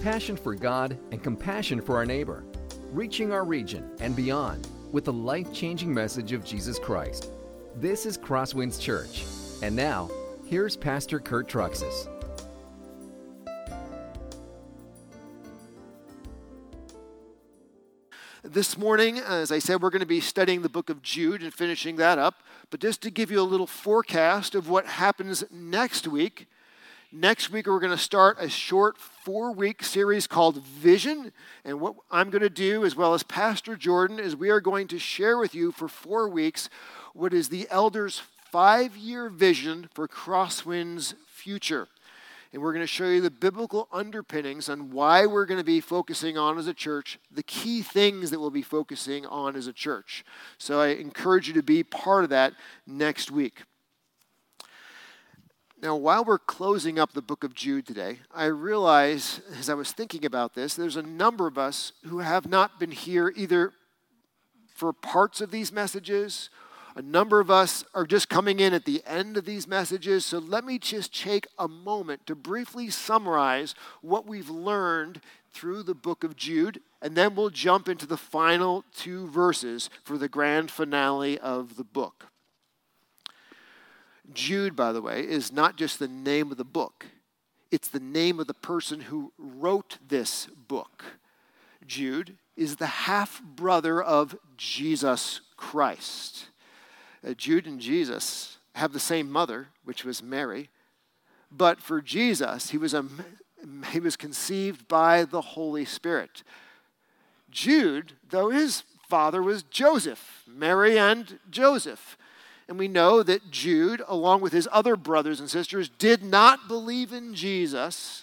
passion for God and compassion for our neighbor, reaching our region and beyond with the life changing message of Jesus Christ. This is Crosswinds Church. And now, here's Pastor Kurt Truxas. This morning, as I said, we're going to be studying the book of Jude and finishing that up. But just to give you a little forecast of what happens next week, next week we're going to start a short four week series called Vision. And what I'm going to do, as well as Pastor Jordan, is we are going to share with you for four weeks what is the elders' five year vision for Crosswind's future and we're going to show you the biblical underpinnings on why we're going to be focusing on as a church, the key things that we'll be focusing on as a church. So I encourage you to be part of that next week. Now, while we're closing up the book of Jude today, I realize as I was thinking about this, there's a number of us who have not been here either for parts of these messages a number of us are just coming in at the end of these messages, so let me just take a moment to briefly summarize what we've learned through the book of Jude, and then we'll jump into the final two verses for the grand finale of the book. Jude, by the way, is not just the name of the book, it's the name of the person who wrote this book. Jude is the half brother of Jesus Christ uh, Jude and Jesus have the same mother, which was Mary, but for Jesus, he was, a, he was conceived by the Holy Spirit. Jude, though his father was Joseph, Mary and Joseph. And we know that Jude, along with his other brothers and sisters, did not believe in Jesus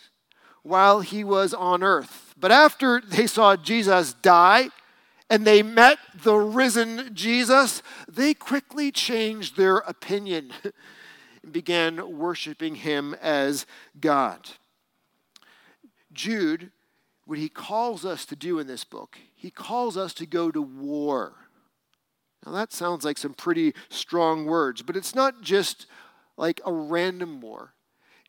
while he was on earth. But after they saw Jesus die, and they met the risen Jesus, they quickly changed their opinion and began worshiping him as God. Jude, what he calls us to do in this book, he calls us to go to war. Now, that sounds like some pretty strong words, but it's not just like a random war.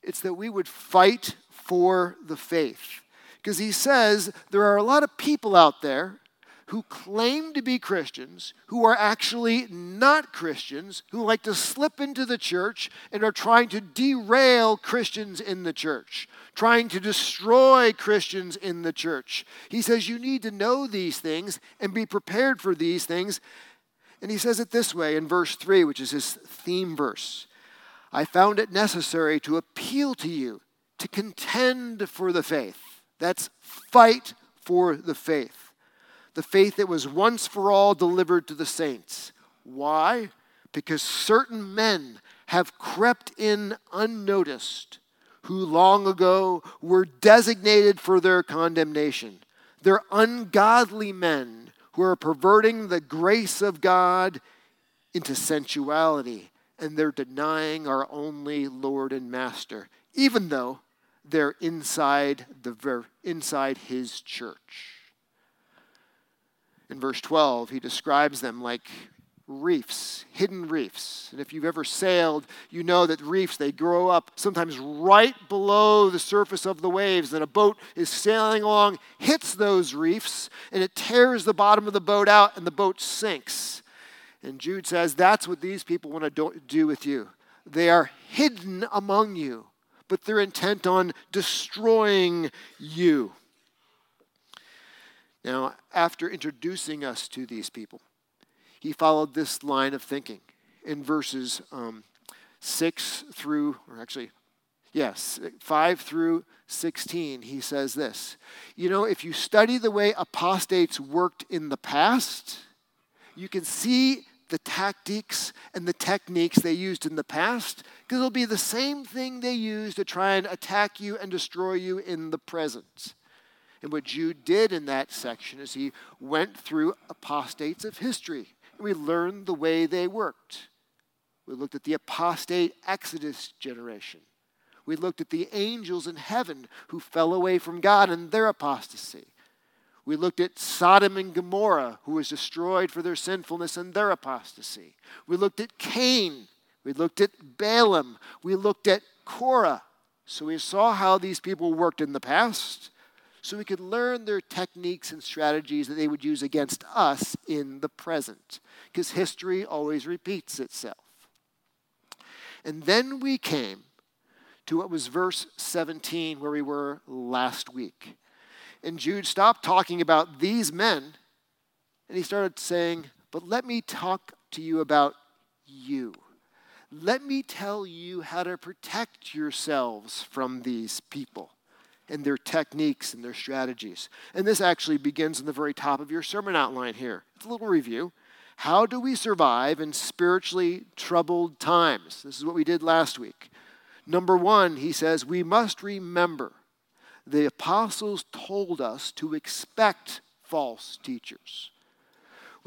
It's that we would fight for the faith. Because he says there are a lot of people out there who claim to be Christians, who are actually not Christians, who like to slip into the church and are trying to derail Christians in the church, trying to destroy Christians in the church. He says you need to know these things and be prepared for these things. And he says it this way in verse 3, which is his theme verse I found it necessary to appeal to you to contend for the faith. That's fight for the faith the faith that was once for all delivered to the saints. Why? Because certain men have crept in unnoticed, who long ago were designated for their condemnation. They're ungodly men who are perverting the grace of God into sensuality, and they're denying our only Lord and Master, even though they're inside the inside His church. In verse 12, he describes them like reefs, hidden reefs. And if you've ever sailed, you know that reefs, they grow up sometimes right below the surface of the waves. And a boat is sailing along, hits those reefs, and it tears the bottom of the boat out, and the boat sinks. And Jude says that's what these people want to do with you. They are hidden among you, but they're intent on destroying you. Now, after introducing us to these people, he followed this line of thinking in verses um, 6 through, or actually, yes, 5 through 16. He says this You know, if you study the way apostates worked in the past, you can see the tactics and the techniques they used in the past because it'll be the same thing they use to try and attack you and destroy you in the present. And what Jude did in that section is he went through apostates of history. We learned the way they worked. We looked at the apostate Exodus generation. We looked at the angels in heaven who fell away from God and their apostasy. We looked at Sodom and Gomorrah, who was destroyed for their sinfulness and their apostasy. We looked at Cain. We looked at Balaam. We looked at Korah. So we saw how these people worked in the past. So we could learn their techniques and strategies that they would use against us in the present, because history always repeats itself. And then we came to what was verse 17, where we were last week. And Jude stopped talking about these men and he started saying, But let me talk to you about you. Let me tell you how to protect yourselves from these people and their techniques and their strategies. And this actually begins in the very top of your sermon outline here. It's a little review. How do we survive in spiritually troubled times? This is what we did last week. Number one, he says, we must remember the apostles told us to expect false teachers.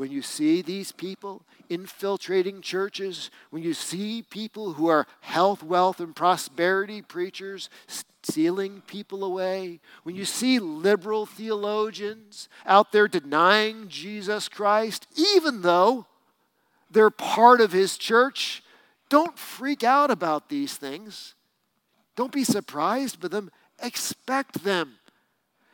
When you see these people infiltrating churches, when you see people who are health, wealth, and prosperity preachers stealing people away, when you see liberal theologians out there denying Jesus Christ, even though they're part of his church, don't freak out about these things. Don't be surprised by them. Expect them.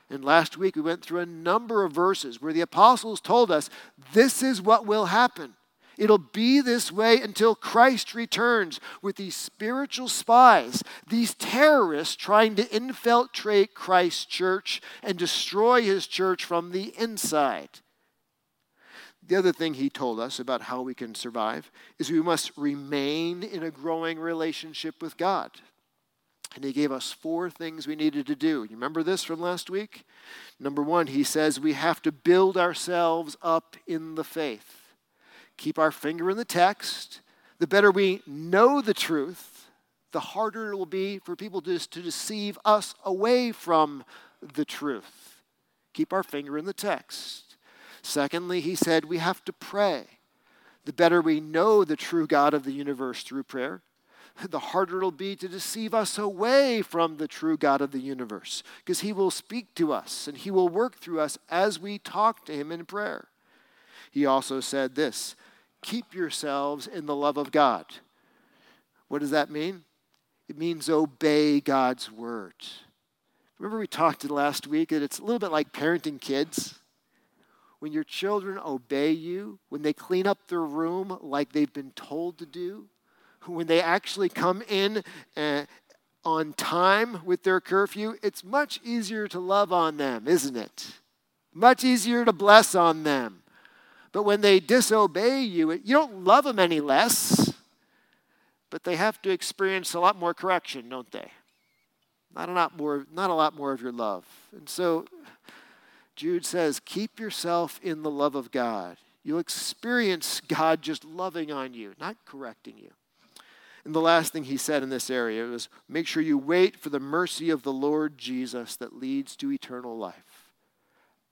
And last week we went through a number of verses where the apostles told us this is what will happen. It'll be this way until Christ returns with these spiritual spies, these terrorists trying to infiltrate Christ's church and destroy his church from the inside. The other thing he told us about how we can survive is we must remain in a growing relationship with God. And he gave us four things we needed to do. You remember this from last week? Number one, he says we have to build ourselves up in the faith. Keep our finger in the text. The better we know the truth, the harder it will be for people to, to deceive us away from the truth. Keep our finger in the text. Secondly, he said we have to pray. The better we know the true God of the universe through prayer, the harder it'll be to deceive us away from the true God of the universe because He will speak to us and He will work through us as we talk to Him in prayer. He also said this keep yourselves in the love of God. What does that mean? It means obey God's word. Remember, we talked last week that it's a little bit like parenting kids. When your children obey you, when they clean up their room like they've been told to do, when they actually come in uh, on time with their curfew, it's much easier to love on them, isn't it? Much easier to bless on them. But when they disobey you, you don't love them any less, but they have to experience a lot more correction, don't they? Not a lot more, not a lot more of your love. And so Jude says, keep yourself in the love of God. You'll experience God just loving on you, not correcting you. And the last thing he said in this area was make sure you wait for the mercy of the Lord Jesus that leads to eternal life.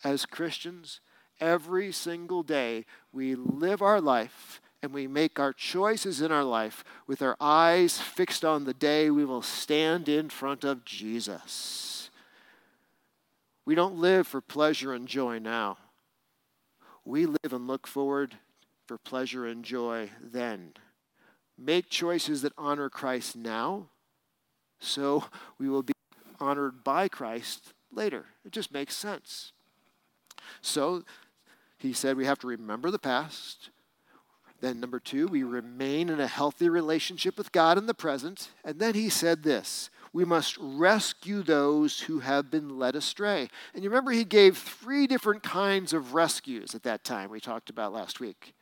As Christians, every single day we live our life and we make our choices in our life with our eyes fixed on the day we will stand in front of Jesus. We don't live for pleasure and joy now. We live and look forward for pleasure and joy then make choices that honor Christ now, so we will be honored by Christ later. It just makes sense. So he said we have to remember the past. Then, number two, we remain in a healthy relationship with God in the present. And then he said this we must rescue those who have been led astray. And you remember he gave three different kinds of rescues at that time we talked about last week.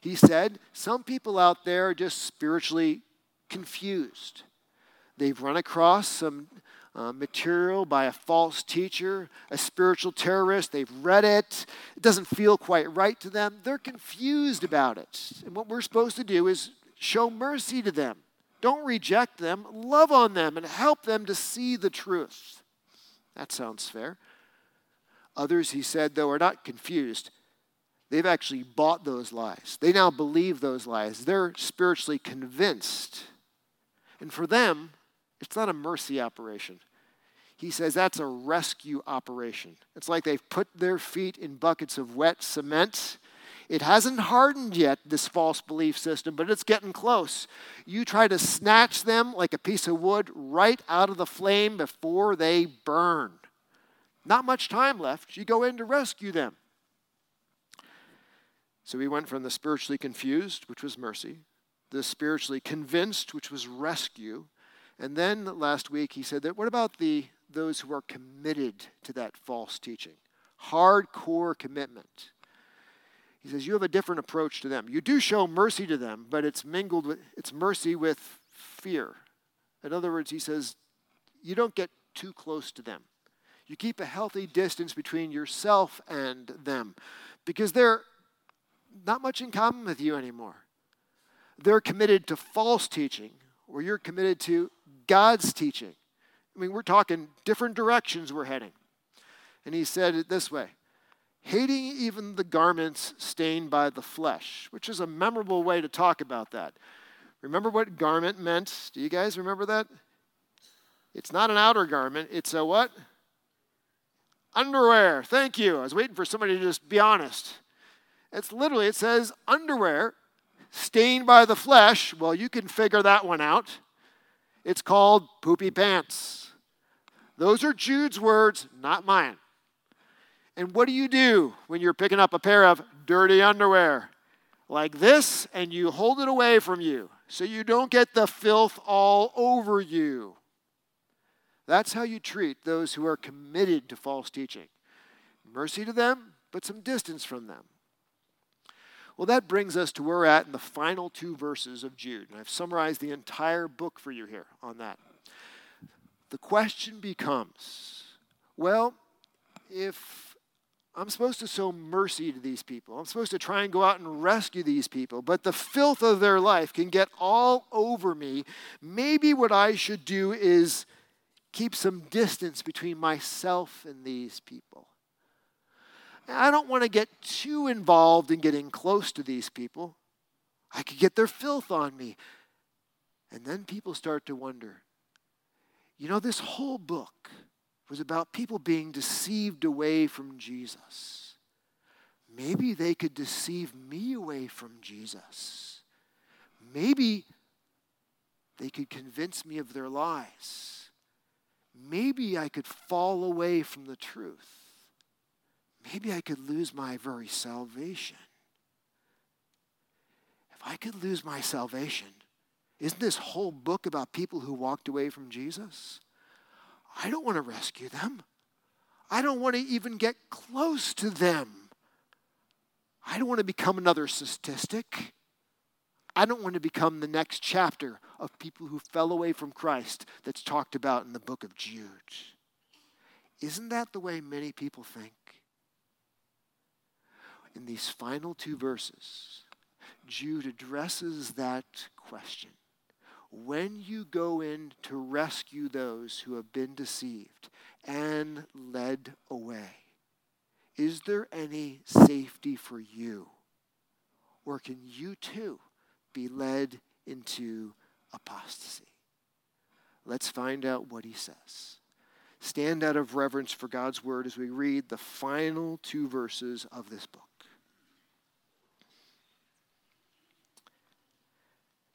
He said, Some people out there are just spiritually confused. They've run across some uh, material by a false teacher, a spiritual terrorist. They've read it. It doesn't feel quite right to them. They're confused about it. And what we're supposed to do is show mercy to them. Don't reject them. Love on them and help them to see the truth. That sounds fair. Others, he said, though, are not confused. They've actually bought those lies. They now believe those lies. They're spiritually convinced. And for them, it's not a mercy operation. He says that's a rescue operation. It's like they've put their feet in buckets of wet cement. It hasn't hardened yet, this false belief system, but it's getting close. You try to snatch them like a piece of wood right out of the flame before they burn. not much time left. You go in to rescue them. So we went from the spiritually confused, which was mercy, the spiritually convinced, which was rescue. And then last week he said that what about the those who are committed to that false teaching? Hardcore commitment. He says you have a different approach to them. You do show mercy to them, but it's mingled with it's mercy with fear. In other words, he says you don't get too close to them. You keep a healthy distance between yourself and them because they're not much in common with you anymore. They're committed to false teaching, or you're committed to God's teaching. I mean, we're talking different directions we're heading. And he said it this way hating even the garments stained by the flesh, which is a memorable way to talk about that. Remember what garment meant? Do you guys remember that? It's not an outer garment, it's a what? Underwear. Thank you. I was waiting for somebody to just be honest. It's literally, it says underwear stained by the flesh. Well, you can figure that one out. It's called poopy pants. Those are Jude's words, not mine. And what do you do when you're picking up a pair of dirty underwear? Like this, and you hold it away from you so you don't get the filth all over you. That's how you treat those who are committed to false teaching. Mercy to them, but some distance from them. Well, that brings us to where we're at in the final two verses of Jude. And I've summarized the entire book for you here on that. The question becomes well, if I'm supposed to show mercy to these people. I'm supposed to try and go out and rescue these people, but the filth of their life can get all over me. Maybe what I should do is keep some distance between myself and these people. I don't want to get too involved in getting close to these people. I could get their filth on me. And then people start to wonder you know, this whole book was about people being deceived away from Jesus. Maybe they could deceive me away from Jesus. Maybe they could convince me of their lies. Maybe I could fall away from the truth. Maybe I could lose my very salvation. If I could lose my salvation, isn't this whole book about people who walked away from Jesus? I don't want to rescue them. I don't want to even get close to them. I don't want to become another statistic. I don't want to become the next chapter of people who fell away from Christ that's talked about in the book of Jude. Isn't that the way many people think? In these final two verses, Jude addresses that question when you go in to rescue those who have been deceived and led away, is there any safety for you? Or can you too be led into apostasy? Let's find out what he says. Stand out of reverence for God's word as we read the final two verses of this book.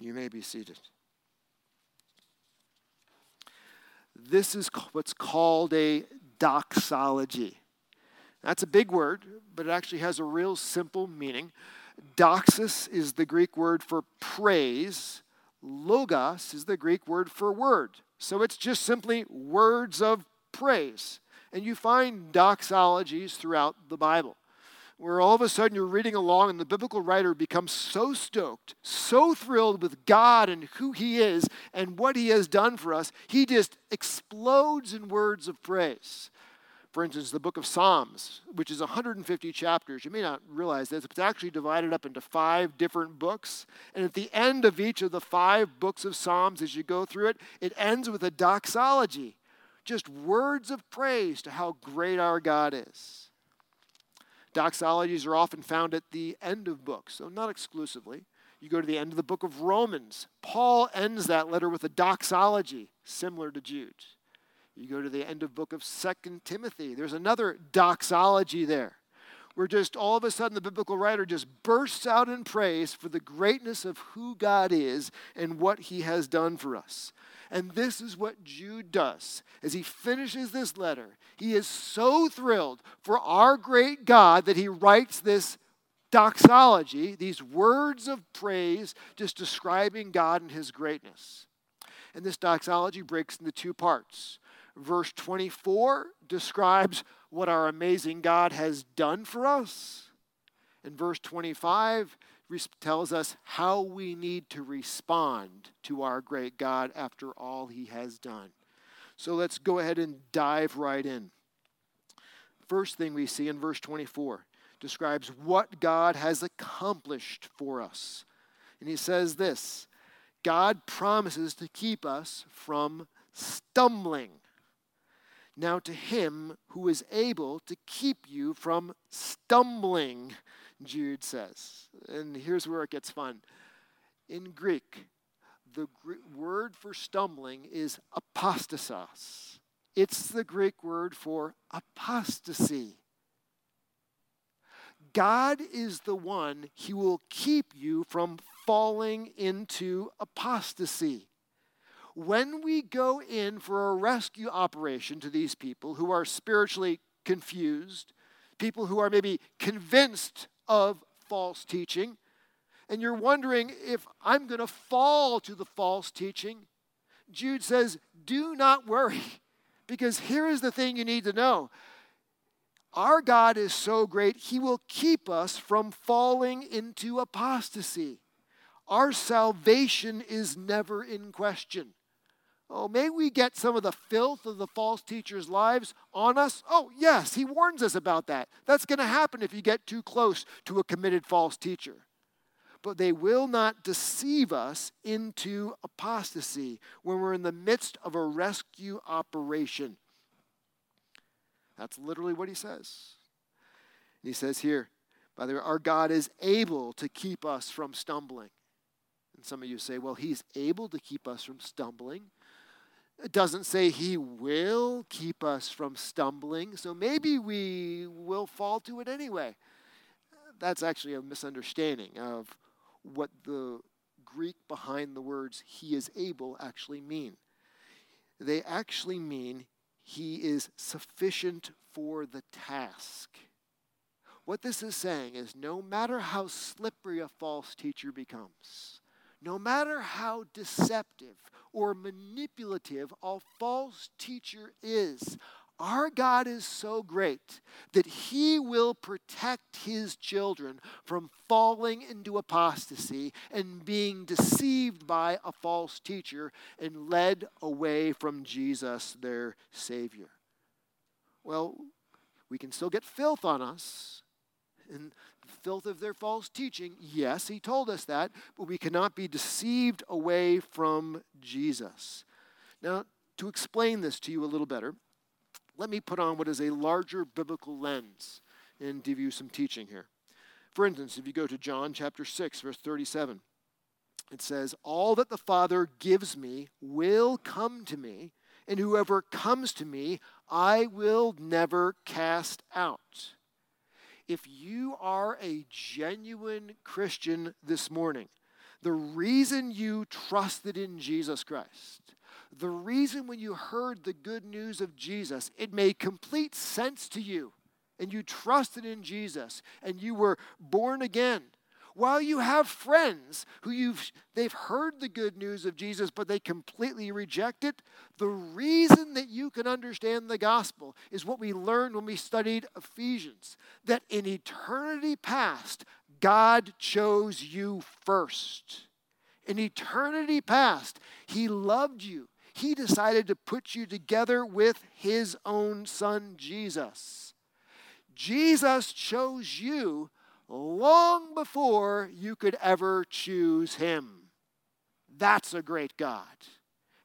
You may be seated. This is what's called a doxology. That's a big word, but it actually has a real simple meaning. Doxis is the Greek word for praise, logos is the Greek word for word. So it's just simply words of praise. And you find doxologies throughout the Bible where all of a sudden you're reading along and the biblical writer becomes so stoked, so thrilled with God and who He is and what He has done for us, he just explodes in words of praise. For instance, the book of Psalms, which is 150 chapters, you may not realize this, but it's actually divided up into five different books. And at the end of each of the five books of Psalms, as you go through it, it ends with a doxology just words of praise to how great our God is. Doxologies are often found at the end of books, so not exclusively. You go to the end of the book of Romans. Paul ends that letter with a doxology similar to Jude. You go to the end of book of Second Timothy. There's another doxology there. Where just all of a sudden the biblical writer just bursts out in praise for the greatness of who God is and what he has done for us. And this is what Jude does. As he finishes this letter, he is so thrilled for our great God that he writes this doxology, these words of praise, just describing God and his greatness. And this doxology breaks into two parts. Verse 24 describes what our amazing God has done for us. And verse 25 tells us how we need to respond to our great God after all he has done. So let's go ahead and dive right in. First thing we see in verse 24 describes what God has accomplished for us. And he says this God promises to keep us from stumbling. Now, to him who is able to keep you from stumbling, Jude says. And here's where it gets fun. In Greek, the word for stumbling is apostasos. It's the Greek word for apostasy. God is the one He will keep you from falling into apostasy. When we go in for a rescue operation to these people who are spiritually confused, people who are maybe convinced of false teaching, and you're wondering if I'm going to fall to the false teaching, Jude says, Do not worry, because here is the thing you need to know our God is so great, He will keep us from falling into apostasy. Our salvation is never in question. Oh, may we get some of the filth of the false teachers' lives on us? Oh, yes, he warns us about that. That's going to happen if you get too close to a committed false teacher. But they will not deceive us into apostasy when we're in the midst of a rescue operation. That's literally what he says. And he says here, by the way, our God is able to keep us from stumbling. And some of you say, well, he's able to keep us from stumbling. It doesn't say he will keep us from stumbling, so maybe we will fall to it anyway. That's actually a misunderstanding of what the Greek behind the words he is able actually mean. They actually mean he is sufficient for the task. What this is saying is no matter how slippery a false teacher becomes, no matter how deceptive or manipulative a false teacher is, our God is so great that He will protect His children from falling into apostasy and being deceived by a false teacher and led away from Jesus, their Savior. Well, we can still get filth on us and filth of their false teaching. Yes, He told us that, but we cannot be deceived away from Jesus. Now, to explain this to you a little better, let me put on what is a larger biblical lens and give you some teaching here. For instance, if you go to John chapter 6, verse 37, it says, All that the Father gives me will come to me, and whoever comes to me, I will never cast out. If you are a genuine Christian this morning, the reason you trusted in Jesus Christ, the reason when you heard the good news of Jesus, it made complete sense to you, and you trusted in Jesus, and you were born again. While you have friends who you've they've heard the good news of Jesus, but they completely reject it, the reason that you can understand the gospel is what we learned when we studied Ephesians that in eternity past, God chose you first. In eternity past, He loved you he decided to put you together with his own son, Jesus. Jesus chose you long before you could ever choose him. That's a great God.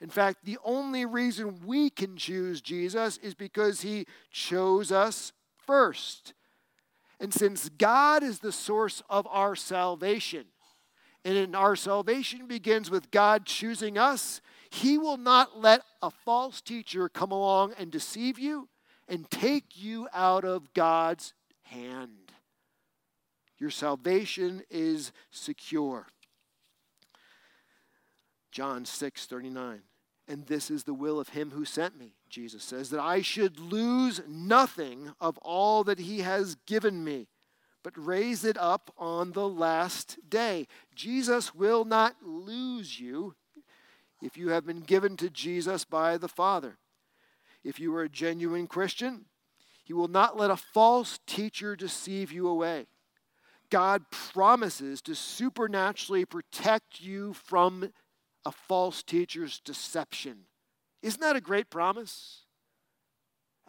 In fact, the only reason we can choose Jesus is because he chose us first. And since God is the source of our salvation, and in our salvation begins with God choosing us, he will not let a false teacher come along and deceive you and take you out of God's hand. Your salvation is secure. John 6 39. And this is the will of him who sent me, Jesus says, that I should lose nothing of all that he has given me, but raise it up on the last day. Jesus will not lose you if you have been given to Jesus by the Father. If you are a genuine Christian, he will not let a false teacher deceive you away. God promises to supernaturally protect you from a false teacher's deception. Isn't that a great promise?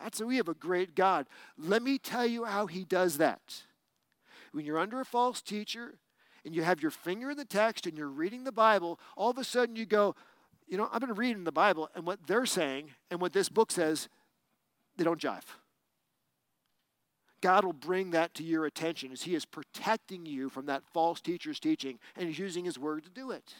That's we have a great God. Let me tell you how he does that. When you're under a false teacher and you have your finger in the text and you're reading the Bible, all of a sudden you go, you know, I've been reading the Bible and what they're saying and what this book says, they don't jive. God will bring that to your attention as He is protecting you from that false teacher's teaching and He's using His word to do it.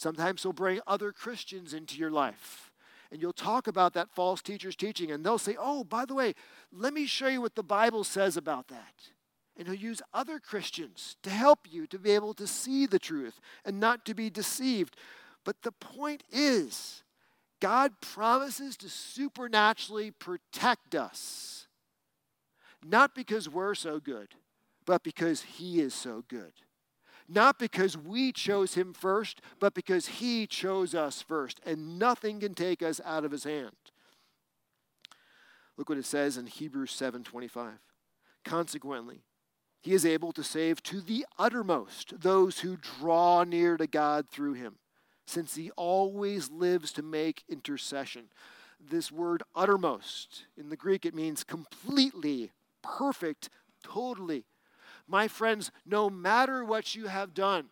Sometimes he'll bring other Christians into your life. And you'll talk about that false teacher's teaching, and they'll say, Oh, by the way, let me show you what the Bible says about that. And he'll use other Christians to help you to be able to see the truth and not to be deceived. But the point is, God promises to supernaturally protect us, not because we're so good, but because He is so good not because we chose him first, but because he chose us first, and nothing can take us out of his hand. Look what it says in Hebrews 7:25. Consequently, he is able to save to the uttermost those who draw near to God through him, since he always lives to make intercession. This word uttermost, in the Greek, it means completely, perfect, totally. My friends, no matter what you have done,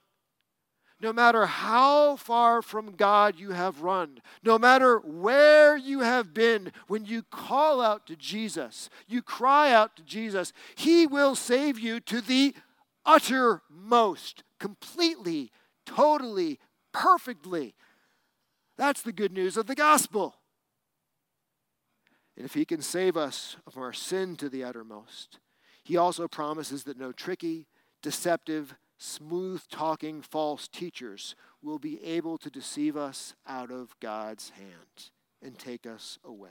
no matter how far from God you have run, no matter where you have been, when you call out to Jesus, you cry out to Jesus, He will save you to the uttermost, completely, totally, perfectly. That's the good news of the gospel. And if He can save us from our sin to the uttermost, he also promises that no tricky, deceptive, smooth talking false teachers will be able to deceive us out of God's hand and take us away.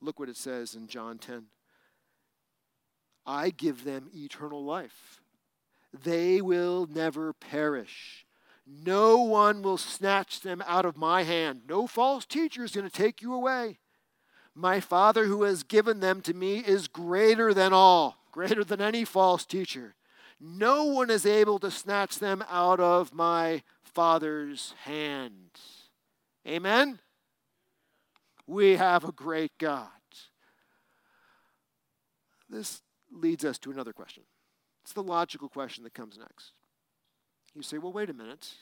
Look what it says in John 10 I give them eternal life. They will never perish. No one will snatch them out of my hand. No false teacher is going to take you away. My Father who has given them to me is greater than all, greater than any false teacher. No one is able to snatch them out of my Father's hand. Amen? We have a great God. This leads us to another question. It's the logical question that comes next. You say, well, wait a minute.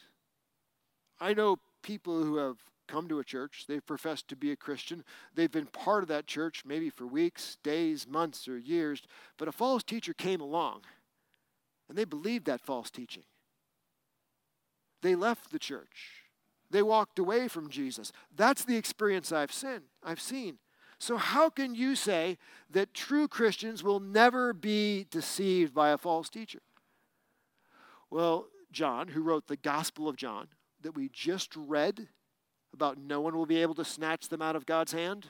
I know people who have come to a church, they've professed to be a Christian, they've been part of that church maybe for weeks, days, months, or years, but a false teacher came along and they believed that false teaching. They left the church. They walked away from Jesus. That's the experience I've seen. I've seen. So how can you say that true Christians will never be deceived by a false teacher? Well, John, who wrote the Gospel of John that we just read about no one will be able to snatch them out of God's hand,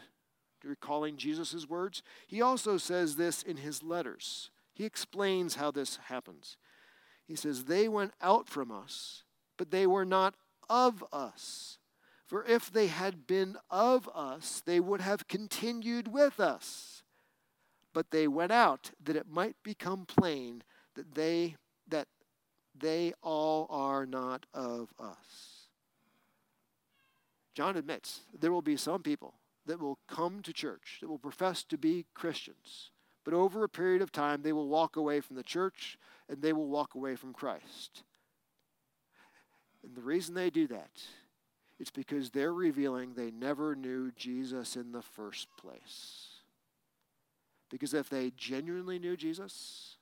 recalling Jesus' words. He also says this in his letters. He explains how this happens. He says, They went out from us, but they were not of us. For if they had been of us, they would have continued with us. But they went out that it might become plain that they that they all are not of us. John admits there will be some people that will come to church, that will profess to be Christians, but over a period of time, they will walk away from the church and they will walk away from Christ. And the reason they do that, it's because they're revealing they never knew Jesus in the first place. Because if they genuinely knew Jesus,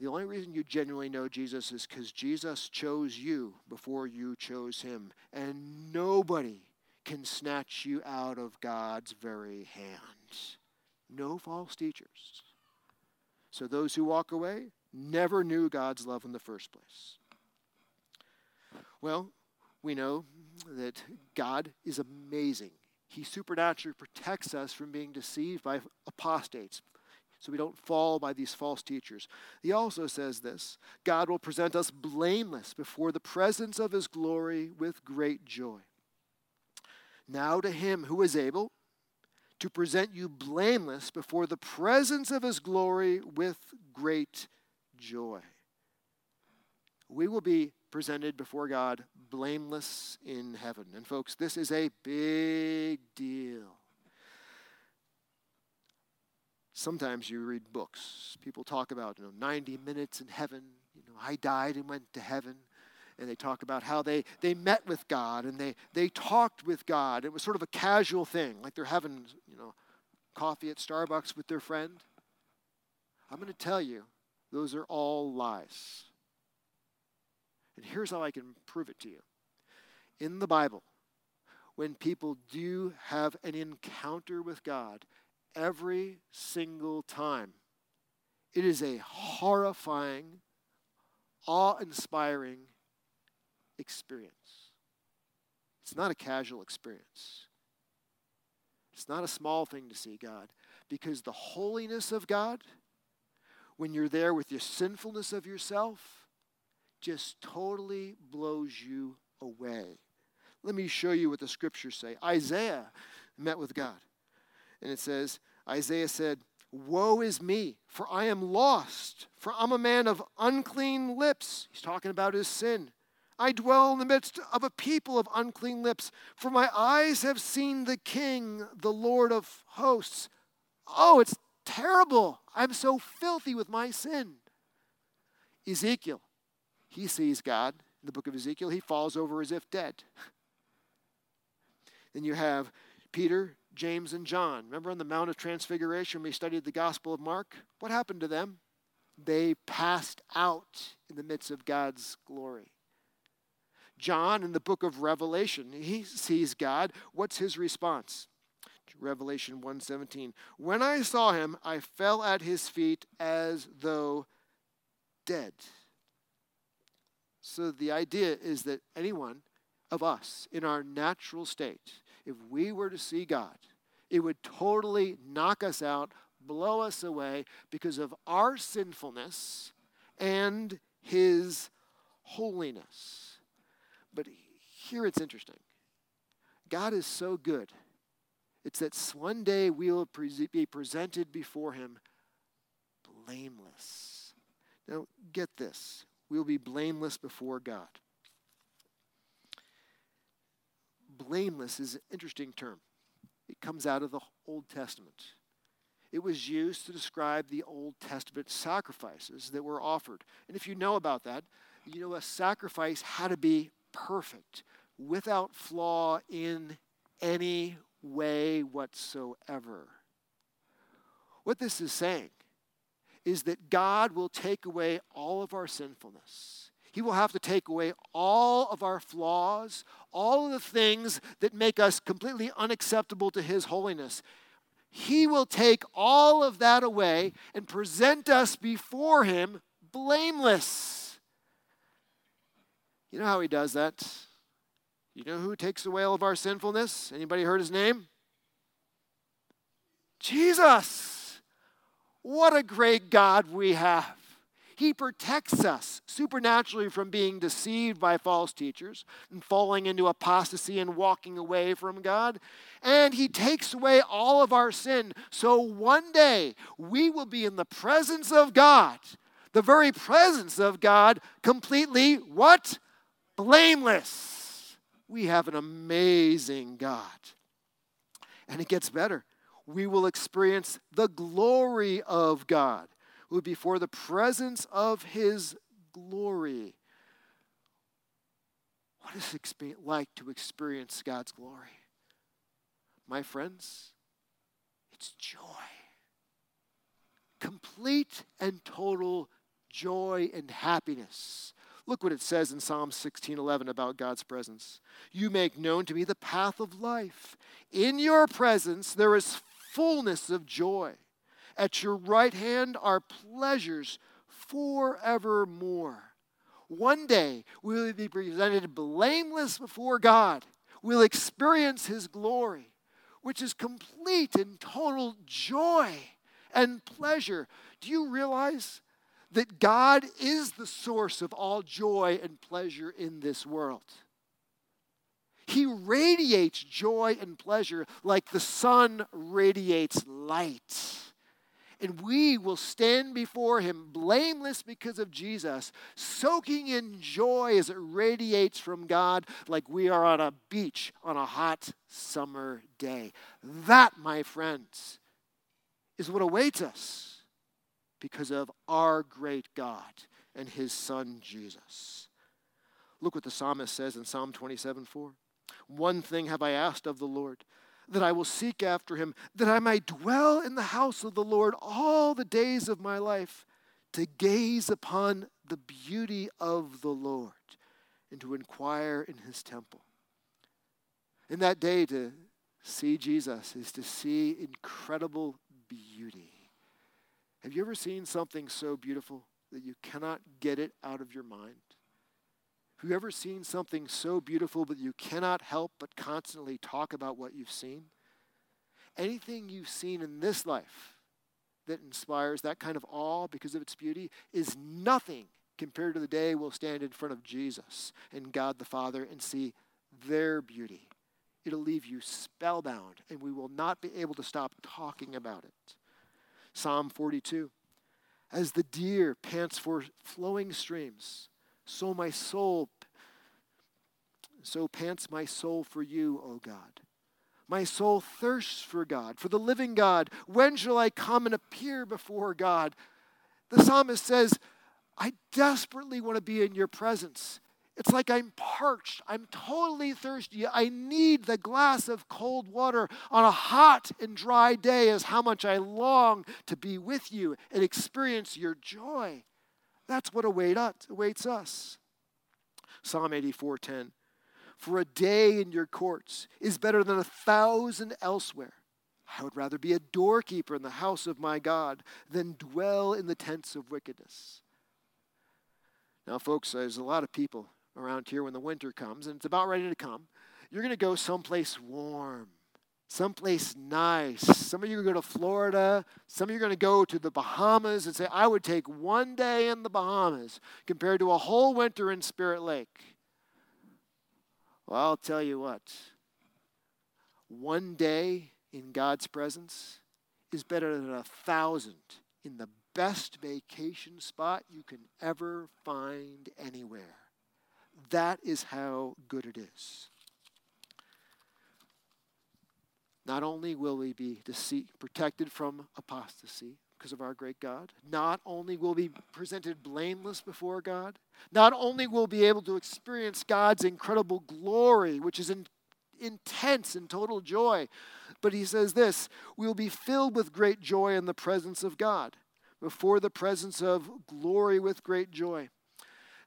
the only reason you genuinely know Jesus is because Jesus chose you before you chose him. And nobody can snatch you out of God's very hand. No false teachers. So those who walk away never knew God's love in the first place. Well, we know that God is amazing. He supernaturally protects us from being deceived by apostates, so we don't fall by these false teachers. He also says this God will present us blameless before the presence of his glory with great joy. Now to him who is able to present you blameless before the presence of his glory with great joy. We will be presented before God blameless in heaven. And folks, this is a big deal. Sometimes you read books. People talk about, you know, 90 minutes in heaven. You know, I died and went to heaven. And they talk about how they, they met with God and they, they talked with God. It was sort of a casual thing, like they're having, you know, coffee at Starbucks with their friend. I'm going to tell you, those are all lies. And here's how I can prove it to you. In the Bible, when people do have an encounter with God, every single time, it is a horrifying, awe inspiring experience. It's not a casual experience. It's not a small thing to see God because the holiness of God, when you're there with the sinfulness of yourself, just totally blows you away. Let me show you what the scriptures say. Isaiah met with God. And it says, Isaiah said, Woe is me, for I am lost, for I'm a man of unclean lips. He's talking about his sin. I dwell in the midst of a people of unclean lips, for my eyes have seen the King, the Lord of hosts. Oh, it's terrible. I'm so filthy with my sin. Ezekiel he sees God in the book of Ezekiel. He falls over as if dead. then you have Peter, James, and John. Remember on the Mount of Transfiguration we studied the Gospel of Mark? What happened to them? They passed out in the midst of God's glory. John in the book of Revelation, he sees God. What's his response? Revelation 1:17. When I saw him, I fell at his feet as though dead. So the idea is that anyone of us in our natural state, if we were to see God, it would totally knock us out, blow us away because of our sinfulness and his holiness. But here it's interesting. God is so good. It's that one day we will be presented before him blameless. Now, get this we will be blameless before God. Blameless is an interesting term. It comes out of the Old Testament. It was used to describe the Old Testament sacrifices that were offered. And if you know about that, you know a sacrifice had to be perfect, without flaw in any way whatsoever. What this is saying is that God will take away all of our sinfulness. He will have to take away all of our flaws, all of the things that make us completely unacceptable to His holiness. He will take all of that away and present us before Him blameless. You know how He does that? You know who takes away all of our sinfulness? Anybody heard His name? Jesus. What a great God we have. He protects us supernaturally from being deceived by false teachers and falling into apostasy and walking away from God. And He takes away all of our sin. So one day we will be in the presence of God, the very presence of God, completely what? Blameless. We have an amazing God. And it gets better we will experience the glory of God. We'll be before the presence of His glory. What is it like to experience God's glory? My friends, it's joy. Complete and total joy and happiness. Look what it says in Psalm 16:11 about God's presence. You make known to me the path of life. In your presence there is fullness of joy. At your right hand are pleasures forevermore. One day we will be presented blameless before God. We'll experience His glory, which is complete and total joy and pleasure. Do you realize that God is the source of all joy and pleasure in this world? He radiates joy and pleasure like the sun radiates light and we will stand before him blameless because of Jesus, soaking in joy as it radiates from God like we are on a beach on a hot summer day. That, my friends, is what awaits us because of our great God and his son Jesus. Look what the psalmist says in Psalm 27 4. One thing have I asked of the Lord that I will seek after him, that I may dwell in the house of the Lord all the days of my life, to gaze upon the beauty of the Lord and to inquire in his temple. In that day, to see Jesus is to see incredible beauty. Have you ever seen something so beautiful that you cannot get it out of your mind? You ever seen something so beautiful but you cannot help but constantly talk about what you've seen? Anything you've seen in this life that inspires that kind of awe because of its beauty is nothing compared to the day we'll stand in front of Jesus and God the Father and see their beauty. It'll leave you spellbound, and we will not be able to stop talking about it. Psalm 42 As the deer pants for flowing streams, so my soul, so pants my soul for you, O God. My soul thirsts for God, for the living God. When shall I come and appear before God? The psalmist says, I desperately want to be in your presence. It's like I'm parched. I'm totally thirsty. I need the glass of cold water on a hot and dry day, is how much I long to be with you and experience your joy. That's what awaits us. Psalm 84:10. For a day in your courts is better than a thousand elsewhere. I would rather be a doorkeeper in the house of my God than dwell in the tents of wickedness. Now, folks, there's a lot of people around here when the winter comes, and it's about ready to come. You're going to go someplace warm someplace nice. Some of you are going to Florida. Some of you are going to go to the Bahamas and say, I would take one day in the Bahamas compared to a whole winter in Spirit Lake. Well, I'll tell you what. One day in God's presence is better than a thousand in the best vacation spot you can ever find anywhere. That is how good it is. Not only will we be protected from apostasy because of our great God, not only will we be presented blameless before God, not only will we be able to experience God's incredible glory, which is in, intense and total joy, but he says this we will be filled with great joy in the presence of God, before the presence of glory with great joy.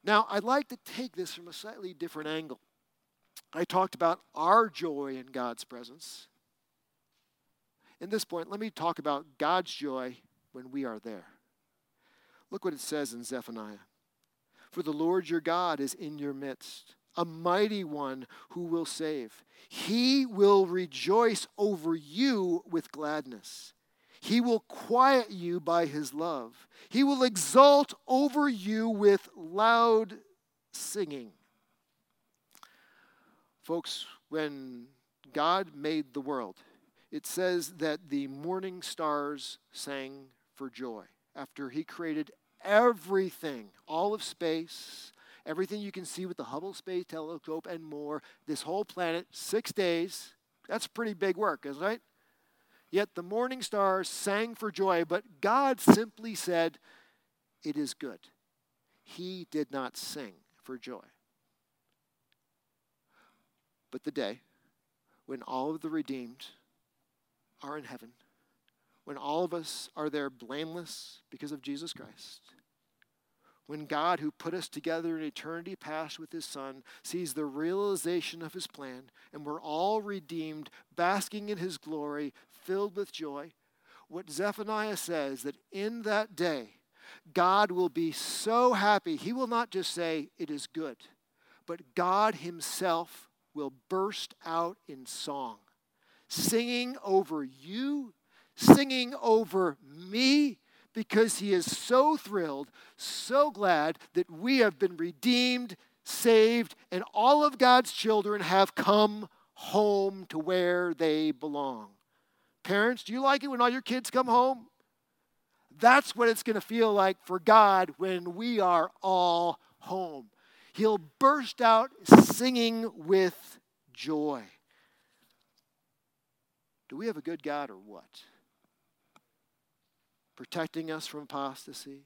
Now, I'd like to take this from a slightly different angle. I talked about our joy in God's presence in this point, let me talk about God's joy when we are there. Look what it says in Zephaniah For the Lord your God is in your midst, a mighty one who will save. He will rejoice over you with gladness. He will quiet you by his love. He will exult over you with loud singing. Folks, when God made the world, it says that the morning stars sang for joy after he created everything, all of space, everything you can see with the Hubble Space Telescope and more, this whole planet, six days. That's pretty big work, isn't it? Yet the morning stars sang for joy, but God simply said, It is good. He did not sing for joy. but the day when all of the redeemed are in heaven, when all of us are there blameless because of Jesus Christ, when God, who put us together in eternity past with his Son, sees the realization of his plan, and we're all redeemed, basking in his glory, filled with joy, what Zephaniah says that in that day, God will be so happy, he will not just say, It is good, but God himself will burst out in song, singing over you, singing over me because he is so thrilled, so glad that we have been redeemed, saved, and all of God's children have come home to where they belong. Parents, do you like it when all your kids come home? That's what it's going to feel like for God when we are all home. He'll burst out singing with joy. Do we have a good God or what? protecting us from apostasy,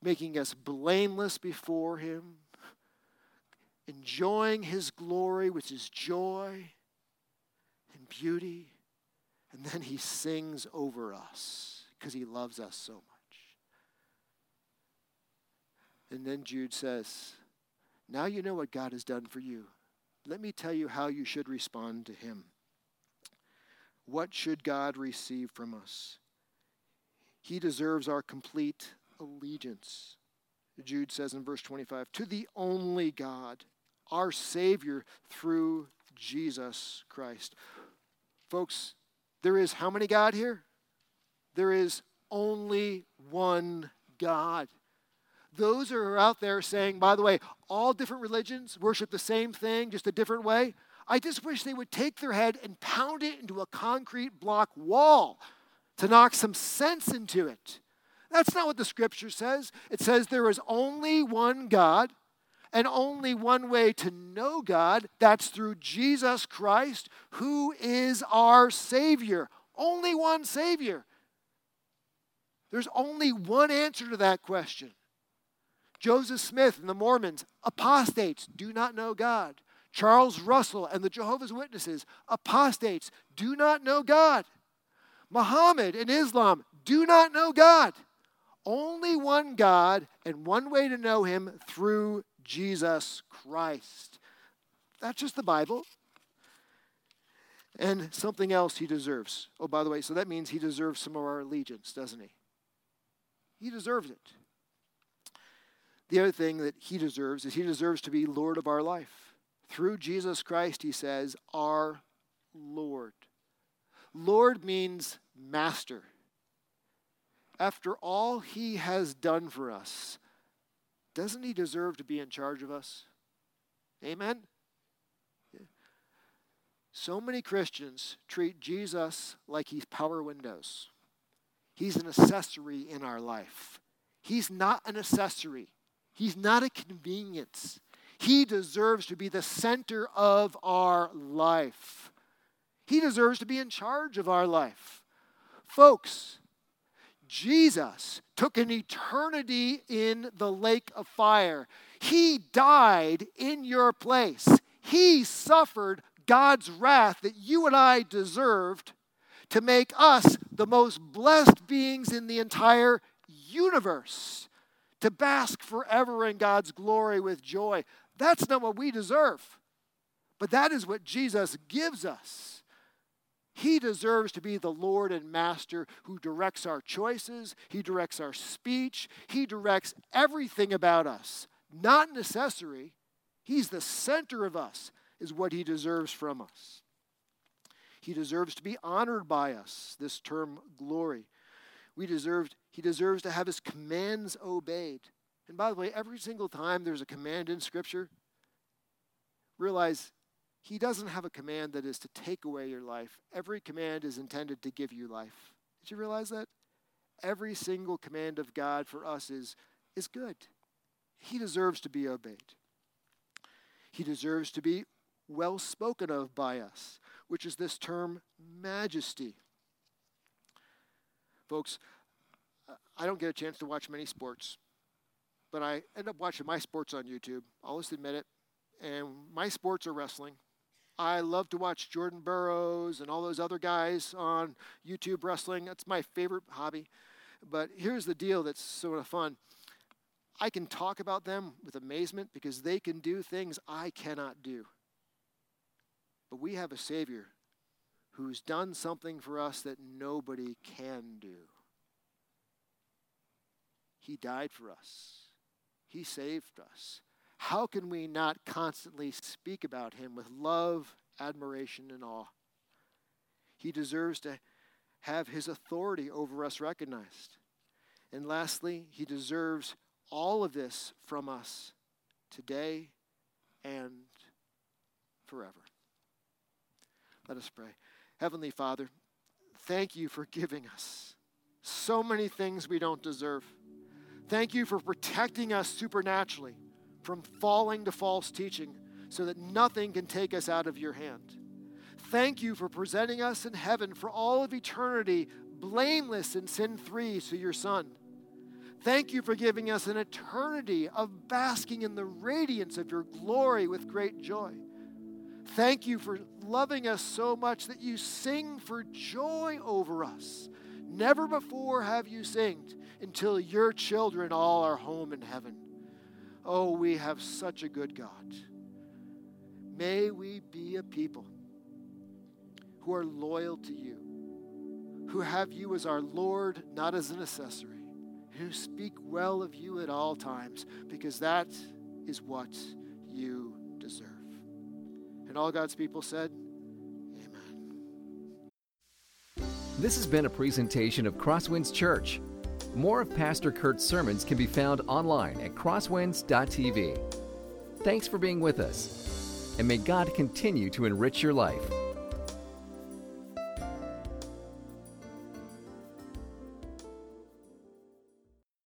making us blameless before Him, enjoying His glory, which is joy and beauty. And then He sings over us because He loves us so much. And then Jude says, Now you know what God has done for you. Let me tell you how you should respond to Him. What should God receive from us? He deserves our complete allegiance. Jude says in verse 25, to the only God, our Savior through Jesus Christ. Folks, there is how many God here? There is only one God. Those who are out there saying, by the way, all different religions worship the same thing, just a different way. I just wish they would take their head and pound it into a concrete block wall to knock some sense into it. That's not what the scripture says. It says there is only one God and only one way to know God. That's through Jesus Christ, who is our Savior. Only one Savior. There's only one answer to that question. Joseph Smith and the Mormons, apostates, do not know God. Charles Russell and the Jehovah's Witnesses, apostates, do not know God. Muhammad and Islam do not know God. Only one God and one way to know Him through Jesus Christ. That's just the Bible. And something else He deserves. Oh, by the way, so that means He deserves some of our allegiance, doesn't He? He deserves it. The other thing that He deserves is He deserves to be Lord of our life. Through Jesus Christ, He says, our Lord. Lord means master. After all he has done for us, doesn't he deserve to be in charge of us? Amen? So many Christians treat Jesus like he's power windows. He's an accessory in our life. He's not an accessory, he's not a convenience. He deserves to be the center of our life. He deserves to be in charge of our life. Folks, Jesus took an eternity in the lake of fire. He died in your place. He suffered God's wrath that you and I deserved to make us the most blessed beings in the entire universe, to bask forever in God's glory with joy. That's not what we deserve, but that is what Jesus gives us. He deserves to be the Lord and Master who directs our choices, He directs our speech, He directs everything about us. Not an accessory. He's the center of us, is what He deserves from us. He deserves to be honored by us, this term glory. We deserved, he deserves to have his commands obeyed. And by the way, every single time there's a command in Scripture, realize he doesn't have a command that is to take away your life. Every command is intended to give you life. Did you realize that? Every single command of God for us is, is good. He deserves to be obeyed. He deserves to be well spoken of by us, which is this term majesty. Folks, I don't get a chance to watch many sports, but I end up watching my sports on YouTube. I'll just admit it. And my sports are wrestling. I love to watch Jordan Burroughs and all those other guys on YouTube wrestling. That's my favorite hobby. But here's the deal that's sort of fun. I can talk about them with amazement because they can do things I cannot do. But we have a Savior who's done something for us that nobody can do. He died for us, He saved us. How can we not constantly speak about him with love, admiration, and awe? He deserves to have his authority over us recognized. And lastly, he deserves all of this from us today and forever. Let us pray. Heavenly Father, thank you for giving us so many things we don't deserve. Thank you for protecting us supernaturally from falling to false teaching so that nothing can take us out of your hand. Thank you for presenting us in heaven for all of eternity, blameless and sin free to your Son. Thank you for giving us an eternity of basking in the radiance of your glory with great joy. Thank you for loving us so much that you sing for joy over us. Never before have you singed until your children all are home in heaven. Oh, we have such a good God. May we be a people who are loyal to you, who have you as our Lord, not as an accessory, who speak well of you at all times, because that is what you deserve. And all God's people said, Amen. This has been a presentation of Crosswinds Church. More of Pastor Kurt's sermons can be found online at crosswinds.tv. Thanks for being with us, and may God continue to enrich your life.